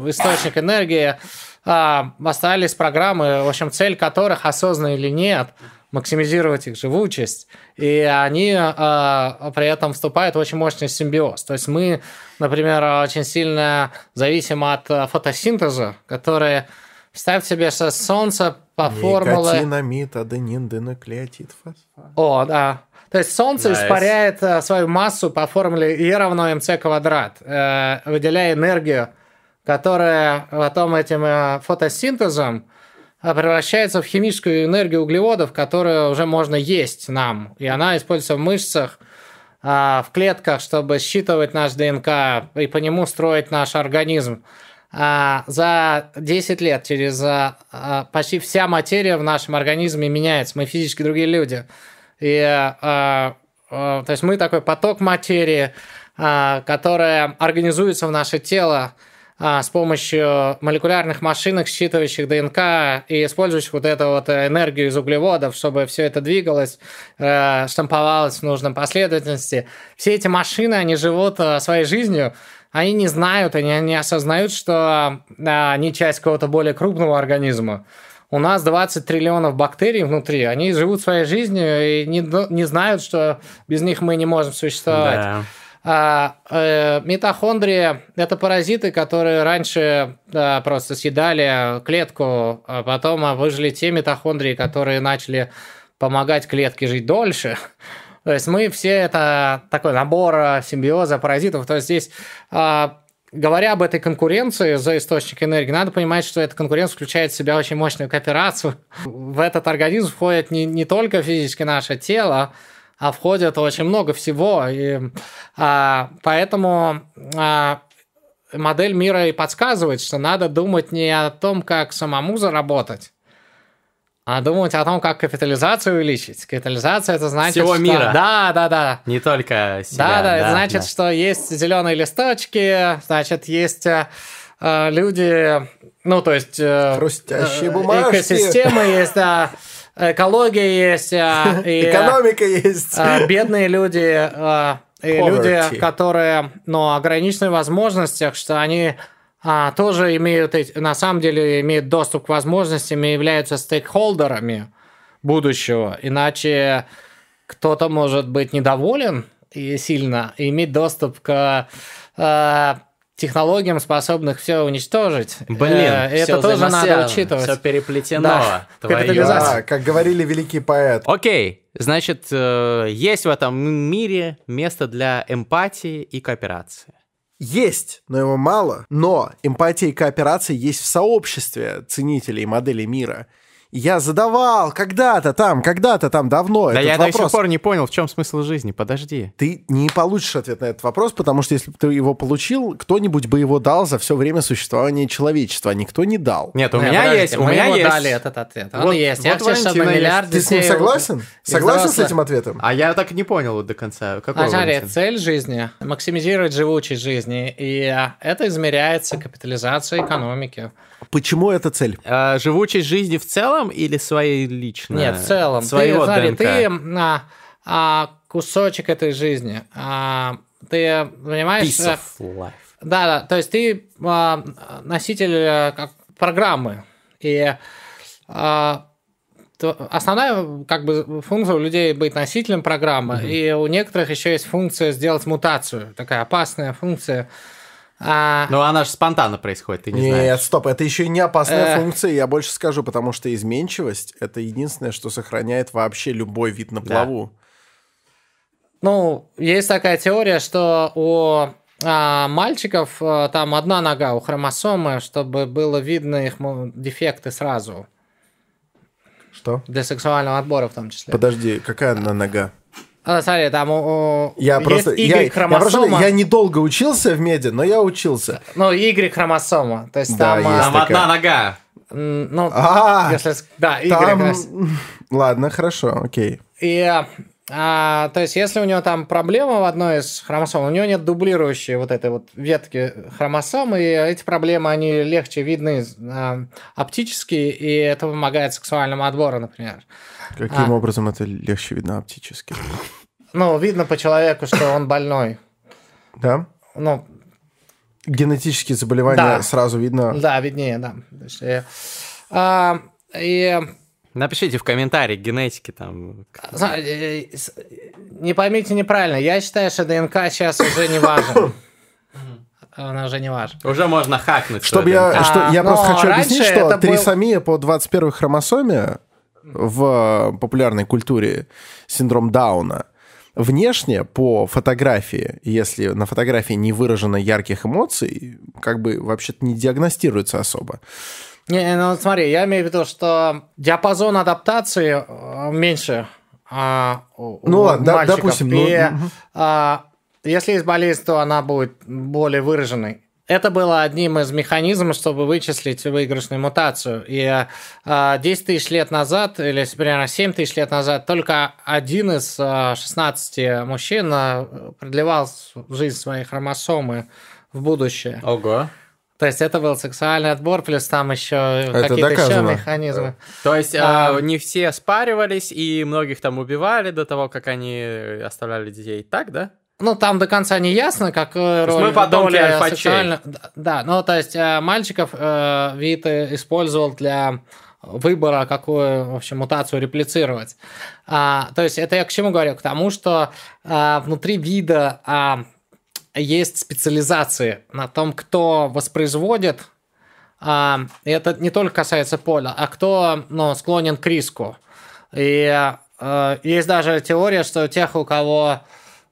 источник энергии а, остались программы, в общем, цель которых, осознанно или нет, максимизировать их живучесть, и они а, при этом вступают в очень мощный симбиоз. То есть мы, например, очень сильно зависим от фотосинтеза, который ставит себе солнце по формуле... Никотинамид, аденин, денуклеотид, фосфат. О, да. То есть Солнце nice. испаряет э, свою массу по формуле E равно mc квадрат, э, выделяя энергию, которая потом этим э, фотосинтезом превращается в химическую энергию углеводов, которую уже можно есть нам. И она используется в мышцах, в клетках, чтобы считывать наш ДНК и по нему строить наш организм. За 10 лет через почти вся материя в нашем организме меняется. Мы физически другие люди. И, а, а, то есть мы такой поток материи, а, которая организуется в наше тело, а, с помощью молекулярных машинок, считывающих ДНК и использующих вот эту вот энергию из углеводов, чтобы все это двигалось, э, штамповалось в нужном последовательности. Все эти машины, они живут э, своей жизнью, они не знают, они не осознают, что э, они часть какого-то более крупного организма. У нас 20 триллионов бактерий внутри, они живут своей жизнью и не, не знают, что без них мы не можем существовать. Да. А, э, митохондрии – это паразиты, которые раньше да, просто съедали клетку, а потом выжили те митохондрии, которые начали помогать клетке жить дольше. То есть мы все это такой набор симбиоза паразитов. То есть здесь а, говоря об этой конкуренции за источник энергии, надо понимать, что эта конкуренция включает в себя очень мощную кооперацию. В этот организм входит не, не только физически наше тело, а входит очень много всего. И, а, поэтому а, модель мира и подсказывает, что надо думать не о том, как самому заработать, а думать о том, как капитализацию увеличить. Капитализация это значит... Всего что... мира. Да, да, да. Не только себя. Да, да, да это значит, да. что есть зеленые листочки, значит, есть э, люди, ну, то есть... Э, Хрустящие бумажки. Экосистемы есть, да экология есть, и, экономика есть, бедные люди, и люди, которые, ну, ограниченные в возможностях, что они тоже имеют, на самом деле, имеют доступ к возможностям и являются стейкхолдерами будущего. Иначе кто-то может быть недоволен и сильно и иметь доступ к технологиям, способных все уничтожить. Блин, э, это тоже надо учитывать. Все переплетено. Да. Да, как говорили великий поэт. Окей, значит, э, есть в этом мире место для эмпатии и кооперации. Есть, но его мало. Но эмпатия и кооперация есть в сообществе ценителей модели мира – я задавал когда-то там, когда-то там давно. Да этот я вопрос. до сих пор не понял, в чем смысл жизни. Подожди. Ты не получишь ответ на этот вопрос, потому что если бы ты его получил, кто-нибудь бы его дал за все время существования человечества, а никто не дал. Нет, у меня подожди, есть, у меня есть. дали этот ответ. Он вот, есть. Вот я хочу, чтобы миллиард Ты с ним согласен? Согласен с этим ответом? А я так не понял вот до конца. Какой а, цель жизни – максимизировать живучесть жизни, и это измеряется капитализацией экономики. Почему эта цель? А, живучесть жизни в целом или своей личной? Нет, в целом. Своего ты, смотри, ДНК. ты а, а, кусочек этой жизни. А, ты понимаешь? Piece of life. Да, да. То есть ты а, носитель а, как, программы. И а, основная как бы функция у людей быть носителем программы, mm-hmm. и у некоторых еще есть функция сделать мутацию, такая опасная функция а... Ну, она же спонтанно происходит, ты не Нет, знаешь. Нет, стоп, это еще не опасная функция, я больше скажу, потому что изменчивость – это единственное, что сохраняет вообще любой вид на плаву. Да. Ну, есть такая теория, что у а, мальчиков а, там одна нога у хромосомы, чтобы было видно их дефекты сразу. Что? Для сексуального отбора в том числе. Подожди, какая одна нога? А, смотри, там у, я есть просто, Y я, хромосома. Я, прошу, я недолго учился в меди, но я учился. Ну, Y хромосома. То есть да, там, есть там одна нога. Ну, а, если... Да, Y. Там... Ладно, хорошо, окей. И а, то есть, если у него там проблема в одной из хромосом, у него нет дублирующей вот этой вот ветки хромосом, и эти проблемы, они легче видны а, оптически, и это помогает сексуальному отбору, например. Каким а, образом это легче видно оптически? Ну, видно по человеку, что он больной. Да? Ну, Генетические заболевания да. сразу видно? Да, виднее, да. И, а, и Напишите в комментариях генетики там. Э, не поймите неправильно, я считаю, что ДНК сейчас уже не важен. Она уже не важна. Уже можно хакнуть. Чтобы я, что, я просто хочу объяснить, что трисомия был... по 21 хромосоме в популярной культуре синдром Дауна внешне по фотографии, если на фотографии не выражено ярких эмоций, как бы вообще-то не диагностируется особо. Не, ну смотри, я имею в виду, что диапазон адаптации э, меньше а, у ну ладно, мальчиков. допустим. Ну, И угу. а, если есть болезнь, то она будет более выраженной. Это было одним из механизмов, чтобы вычислить выигрышную мутацию. И а, 10 тысяч лет назад, или примерно 7 тысяч лет назад, только один из а, 16 мужчин а, продлевал жизнь своей хромосомы в будущее. Ого. То есть это был сексуальный отбор, плюс там еще какие-то еще механизмы. То есть А. а, не все спаривались, и многих там убивали до того, как они оставляли детей. Так, да? Ну, там до конца не ясно, какую есть роль мы альфачей. сексуально- Да, ну, то есть э, мальчиков э, вид э, использовал для выбора, какую, в общем, мутацию реплицировать. А, то есть это я к чему говорю? К тому, что а, внутри вида а, есть специализации на том, кто воспроизводит а, и это не только касается поля, а кто ну, склонен к риску. И э, есть даже теория, что тех, у кого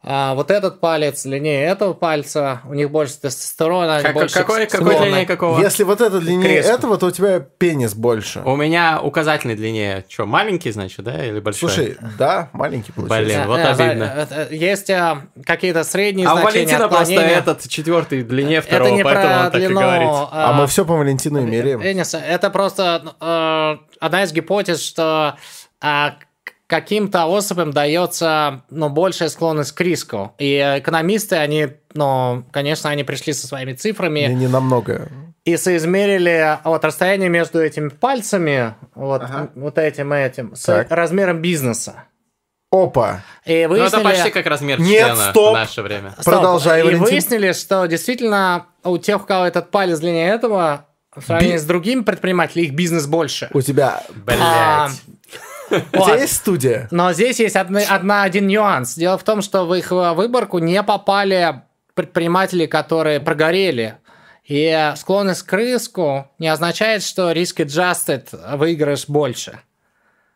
а, вот этот палец длиннее этого пальца, у них больше тестостерона, они Как- больше какой, какой длиннее какого? Если вот это длиннее Креску. этого, то у тебя пенис больше. У меня указательный длиннее. Что, маленький, значит, да, или большой? Слушай, да, маленький получается. Блин, вот Э, обидно. э, э, Есть э, какие-то средние А у значения Валентина просто этот четвертый длиннее Это второго, не поэтому про он так и длину, говорит. А мы все по Валентину и меряем. Пениса. Это просто э, одна из гипотез, что а, к- каким-то особям дается ну, большая склонность к риску. И экономисты, они, ну, конечно, они пришли со своими цифрами Не, не намного. и соизмерили вот расстояние между этими пальцами, вот, Ага. вот этим и этим, с Так. размером бизнеса. Опа. И Ну, это выяснили... почти как размер Нет, члена стоп. в наше время. Стоп. Продолжай, И Валентин. выяснили, что действительно у тех, у кого этот палец длиннее этого, в сравнении с другими предпринимателями, их бизнес больше. У тебя... А, Блять. У вот. есть студия? Но здесь есть одна, одна- один нюанс. Дело в том, что в их э, выборку не попали предприниматели, которые прогорели. И склонность к риску не означает, что риск adjusted выигрыш больше.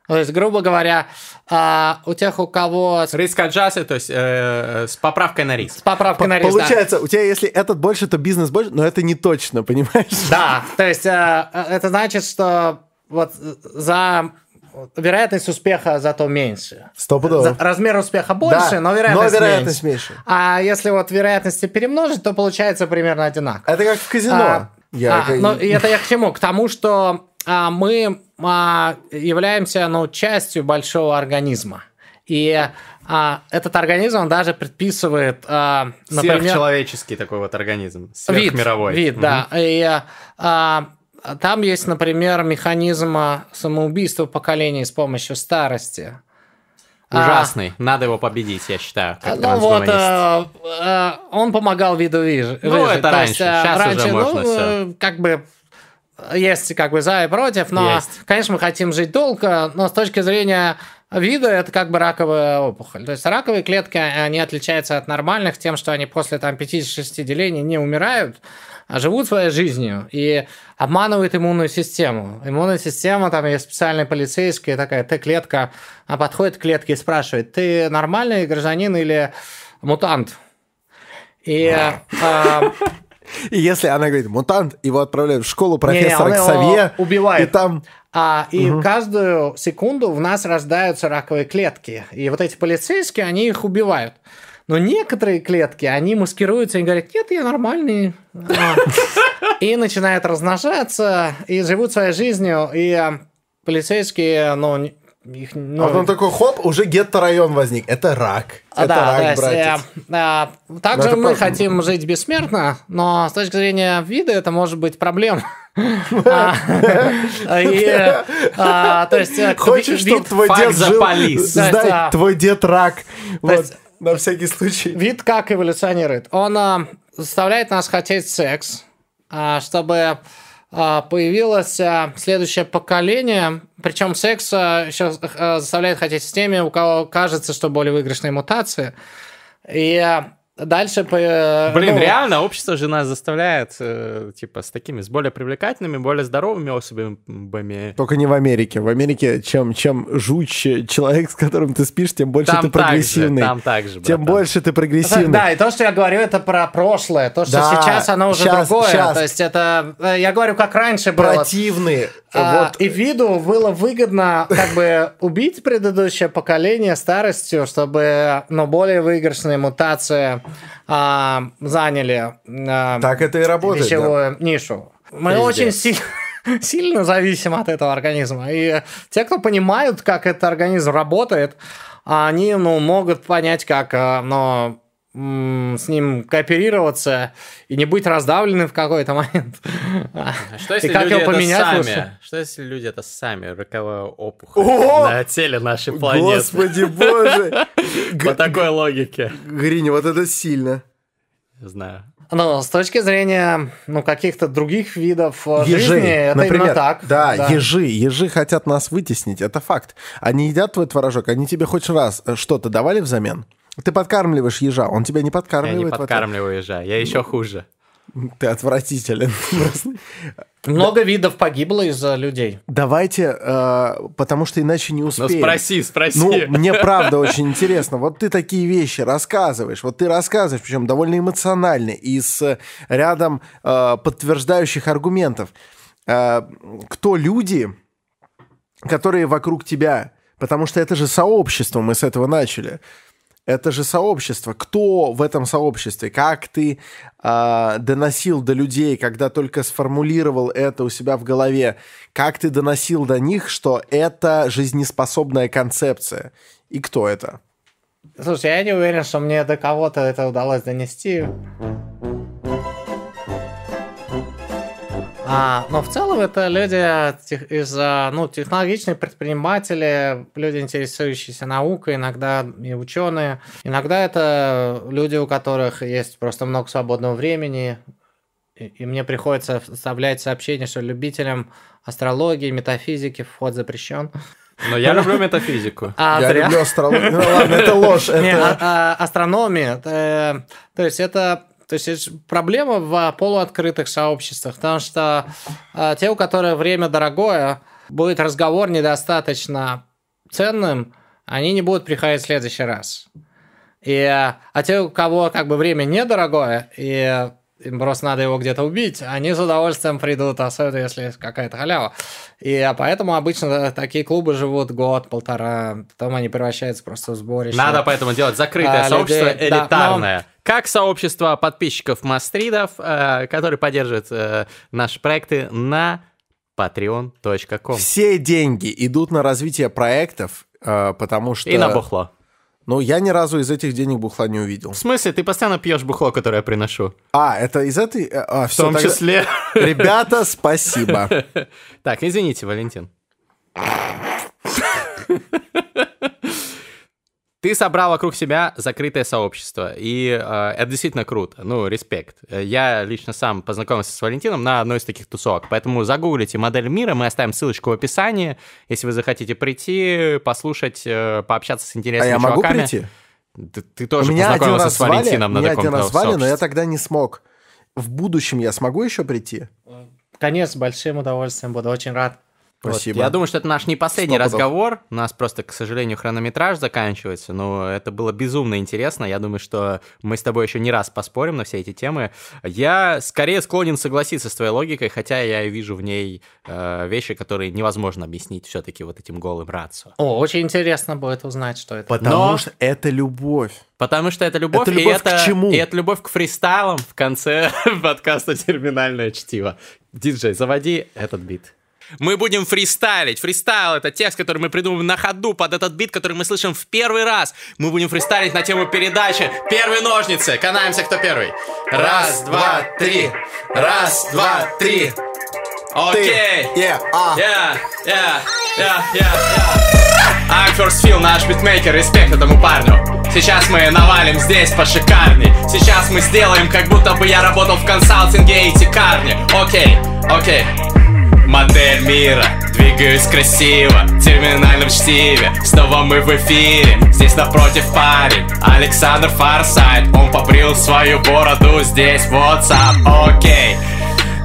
То есть, грубо говоря, а, у тех, у кого Риск adjusted, то есть э, с поправкой на риск. с поправкой на риск, да. Получается, у тебя если этот больше, то бизнес больше, но это не точно, понимаешь? Да, то есть э, э, это значит, что вот за вероятность успеха зато меньше. Стопудово. Размер успеха больше, Да, но вероятность, но вероятность меньше. меньше. А если вот вероятности перемножить, то получается примерно одинаково. Это как в казино. А, Я- а, ну, и это я к чему? К тому, что а, мы а, являемся ну, частью большого организма. И а, этот организм он даже предписывает, а, например, Сверхчеловеческий такой вот организм. вид, Сверхмировой. вид, Мгм. да. И а, там есть, например, механизм а, самоубийства поколений с помощью старости. А, Ужасный. Надо его победить, я считаю, как ну вот, э, э, он помогал виду Ну, выжить. это То есть, раньше. э, Щас уже раньше, можно ну, всё. э, как бы есть как бы за и против, но, Есть. конечно, мы хотим жить долго, но с точки зрения вида это как бы раковая опухоль. То есть раковые клетки, они отличаются от нормальных тем, что они после там 5-6 делений не умирают, а живут своей жизнью и обманывают иммунную систему. Иммунная система, там есть специальные полицейские, такая Т-клетка, а подходит к клетке и спрашивает, ты нормальный гражданин или мутант? И а, И если она говорит, мутант, его отправляют в школу Не, профессора его Ксавье, убивает. и там... А, и каждую секунду в нас рождаются раковые клетки. И вот эти полицейские, они их убивают. Но некоторые клетки, они маскируются и говорят, нет, я нормальный. И начинают размножаться, и живут своей жизнью. И а, полицейские, ну, их, ну, а потом такой, хоп, уже гетто-район возник. Это рак. а, Это да, то рак, есть, братец. э, э, также мы правда. хотим жить бессмертно, но с точки зрения вида это может быть проблема. А, а, То есть э, Хочешь, чтобы твой дед жил? То есть, твой дед рак. На всякий случай. Вид как эволюционирует? Он а, заставляет нас хотеть секс, а, чтобы а, появилось а, следующее поколение. Причем секс а, еще а, заставляет хотеть с теми, у кого кажется, что более выигрышные мутации. И а, дальше... по- Блин, ну, реально, общество же нас заставляет, э, типа, с такими, с более привлекательными, более здоровыми особями. Только не в Америке. В Америке чем, чем жутче человек, с которым ты спишь, тем больше ты Там так же, прогрессивный. там так же, тем больше ты прогрессивный. Да, и то, что я говорю, это про прошлое. То, что Да, сейчас оно уже щас- другое. щас. То есть это... э, Я говорю, как раньше было. Противные. А, вот. И виду было выгодно как бы убить предыдущее поколение старостью, чтобы ну, более выигрышные мутации а, заняли а, Так это и работает. да. пищевую нишу. Мы Пиздец. очень сильно сильно зависим от этого организма. И те, кто понимают, как этот организм работает, они ну, могут понять, как а, ну, с ним кооперироваться и не быть раздавленным в какой-то момент. А что если и как люди его поменять это сами? Лучше? Что если люди это сами, роковая опухоль О! на теле нашей планеты? Господи боже! По такой логике. Гриня, вот это сильно. Знаю. Но с точки зрения ну, каких-то других видов э, ежи, жизни, это например, именно так. Да, да, ежи. Ежи хотят нас вытеснить, это факт. Они едят твой творожок, они тебе хоть раз э, что-то давали взамен? Ты подкармливаешь ежа, он тебя не подкармливает. Я не подкармливаю ежа, я еще хуже. Ты отвратителен. Много видов погибло из-за людей. Давайте, э, потому что иначе не успеем. Ну спроси, спроси. Ну, мне правда очень интересно. Вот ты такие вещи рассказываешь. Вот ты рассказываешь, причем довольно эмоционально и с рядом э, подтверждающих аргументов. Э, кто люди, которые вокруг тебя? Потому что это же сообщество, мы с этого начали это же сообщество. Кто в этом сообществе? Как ты э, доносил до людей, когда только сформулировал это у себя в голове? Как ты доносил до них, что это жизнеспособная концепция? И кто это? Слушай, я не уверен, что мне до кого-то это удалось донести. А, но в целом это люди из ну, технологичные предприниматели, люди, интересующиеся наукой, иногда и ученые. Иногда это люди, у которых есть просто много свободного времени, и, и мне приходится вставлять сообщение, что любителям астрологии, метафизики вход запрещен. Но я люблю метафизику. А, я зря. люблю астрологию. Ну ладно, это ложь. Не, а, а, астрономия. Э, то есть это то есть это проблема в полуоткрытых сообществах, потому что э, те, у которых время дорогое, будет разговор недостаточно ценным, они не будут приходить в следующий раз. И, а те, у кого как бы время недорогое, и им просто надо его где-то убить, они с удовольствием придут, особенно если какая-то халява. И поэтому обычно такие клубы живут год-полтора, потом они превращаются просто в сборище. Надо поэтому делать закрытое а, сообщество людей, элитарное. Да, но... Как сообщество подписчиков Мастридов, э, которые поддерживают э, наши проекты на patreon.com. Все деньги идут на развитие проектов, э, потому что... И на бухло. Ну, я ни разу из этих денег бухла не увидел. В смысле? Ты постоянно пьешь бухло, которое я приношу. А, это из этой... А, в том тогда... числе. Ребята, спасибо. Так, извините, Валентин. Ты собрал вокруг себя закрытое сообщество, и э, это действительно круто. Ну, респект. Я лично сам познакомился с Валентином на одной из таких тусовок, поэтому загуглите модель мира, мы оставим ссылочку в описании, если вы захотите прийти, послушать, э, пообщаться с интересными а я чуваками. могу прийти? Ты, ты тоже меня познакомился с Валентином звали, на таком Меня один раз звали, но я тогда не смог. В будущем я смогу еще прийти? Конечно, с большим удовольствием буду, очень рад. Спасибо. Вот. Я думаю, что это наш не последний Стоп разговор. У нас просто, к сожалению, хронометраж заканчивается, но это было безумно интересно. Я думаю, что мы с тобой еще не раз поспорим на все эти темы. Я скорее склонен согласиться с твоей логикой, хотя я вижу в ней э, вещи, которые невозможно объяснить все-таки вот этим голым рацио. О, очень интересно будет узнать, что это. Потому но... что это любовь. Потому что это любовь, это любовь и, это, к чему? и это любовь к фристайлам в конце подкаста «Терминальное чтиво». Диджей, заводи этот бит. Мы будем фристайлить. Фристайл — это текст, который мы придумываем на ходу под этот бит, который мы слышим в первый раз. Мы будем фристайлить на тему передачи «Первые ножницы». Канаемся, кто первый. Раз, два, три. Раз, два, три. Окей. Yeah, uh. yeah, yeah, yeah, yeah, yeah. I'm First Feel, наш битмейкер, респект этому парню. Сейчас мы навалим здесь пошикарней Сейчас мы сделаем, как будто бы я работал в консалтинге эти карни Окей, окей Модель мира, двигаюсь красиво В терминальном чтиве, снова мы в эфире Здесь напротив парень, Александр Фарсайт Он побрил свою бороду, здесь. WhatsApp, окей.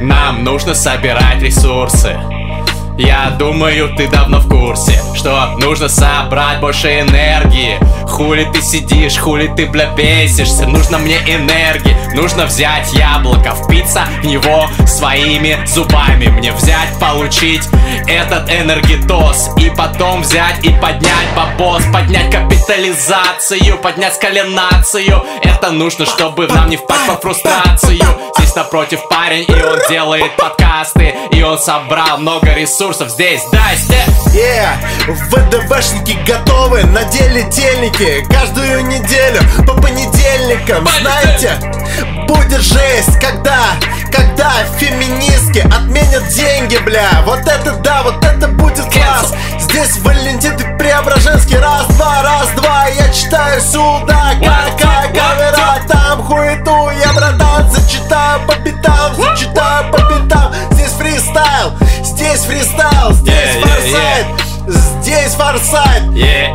Нам нужно собирать ресурсы я думаю, ты давно в курсе Что нужно собрать больше энергии. Хули ты сидишь, хули ты, бля, бесишься? Нужно мне энергии. Нужно взять яблоко, впиться в него своими зубами. Мне взять, получить этот энергетоз И потом взять и поднять бабос. Поднять капитализацию, поднять скалинацию. Это нужно, чтобы нам не впасть во фрустрацию. Здесь напротив парень, и он делает подкасты. И он собрал много ресурсов ресурсов здесь, дай степ! Yeah, ВДВшники готовы, надели тельники Каждую неделю по понедельникам. Знаете, будет жесть, когда, когда феминистки отменят деньги, бля. Вот это да, вот это будет класс Здесь Валентин и Преображенский Раз-два, раз-два, я читаю сюда Какая камера, там хуету Я, братан, зачитаю по битам Зачитаю по битам Здесь фристайл, здесь фристайл Здесь форсайт Здесь форсайт.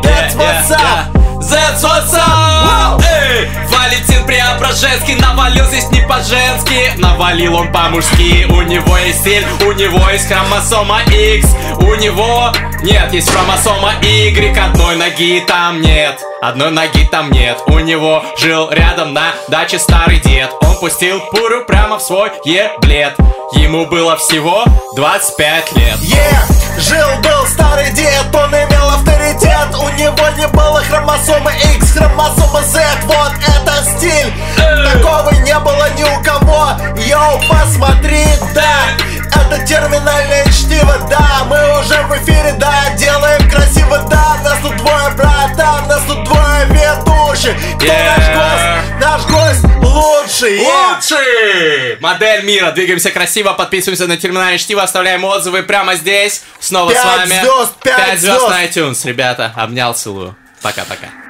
That's what's up. That's what's up! Эй! Валентин Преображенский навалил здесь не по-женски. Навалил он по-мужски. У него есть стиль, у него есть хромосома X. У него... Нет, есть хромосома Y. Одной ноги там нет Одной ноги там нет. У него жил рядом на даче старый дед. Он пустил пуру прямо в свой еблет. Ему было всего 25 лет. Yeah, жил-был старый дед, он имел авторитет. У него не было хромосомы X, хромосома Z. Вот это стиль, такого не было ни у кого. Йоу, посмотри, да, это терминальное чтиво Да, мы уже в эфире, да, делаем красиво Да, нас тут двое, братан, нас тут двое ведущих Кто наш Yeah. гость? Наш гость лучший yeah. Лучший! Модель мира. Двигаемся красиво, подписываемся на терминальное чтиво, оставляем отзывы прямо здесь. Снова с Пять вами. звезд, пять звезд звезд. на iTunes, ребята. Обнял, целую. Пока-пока.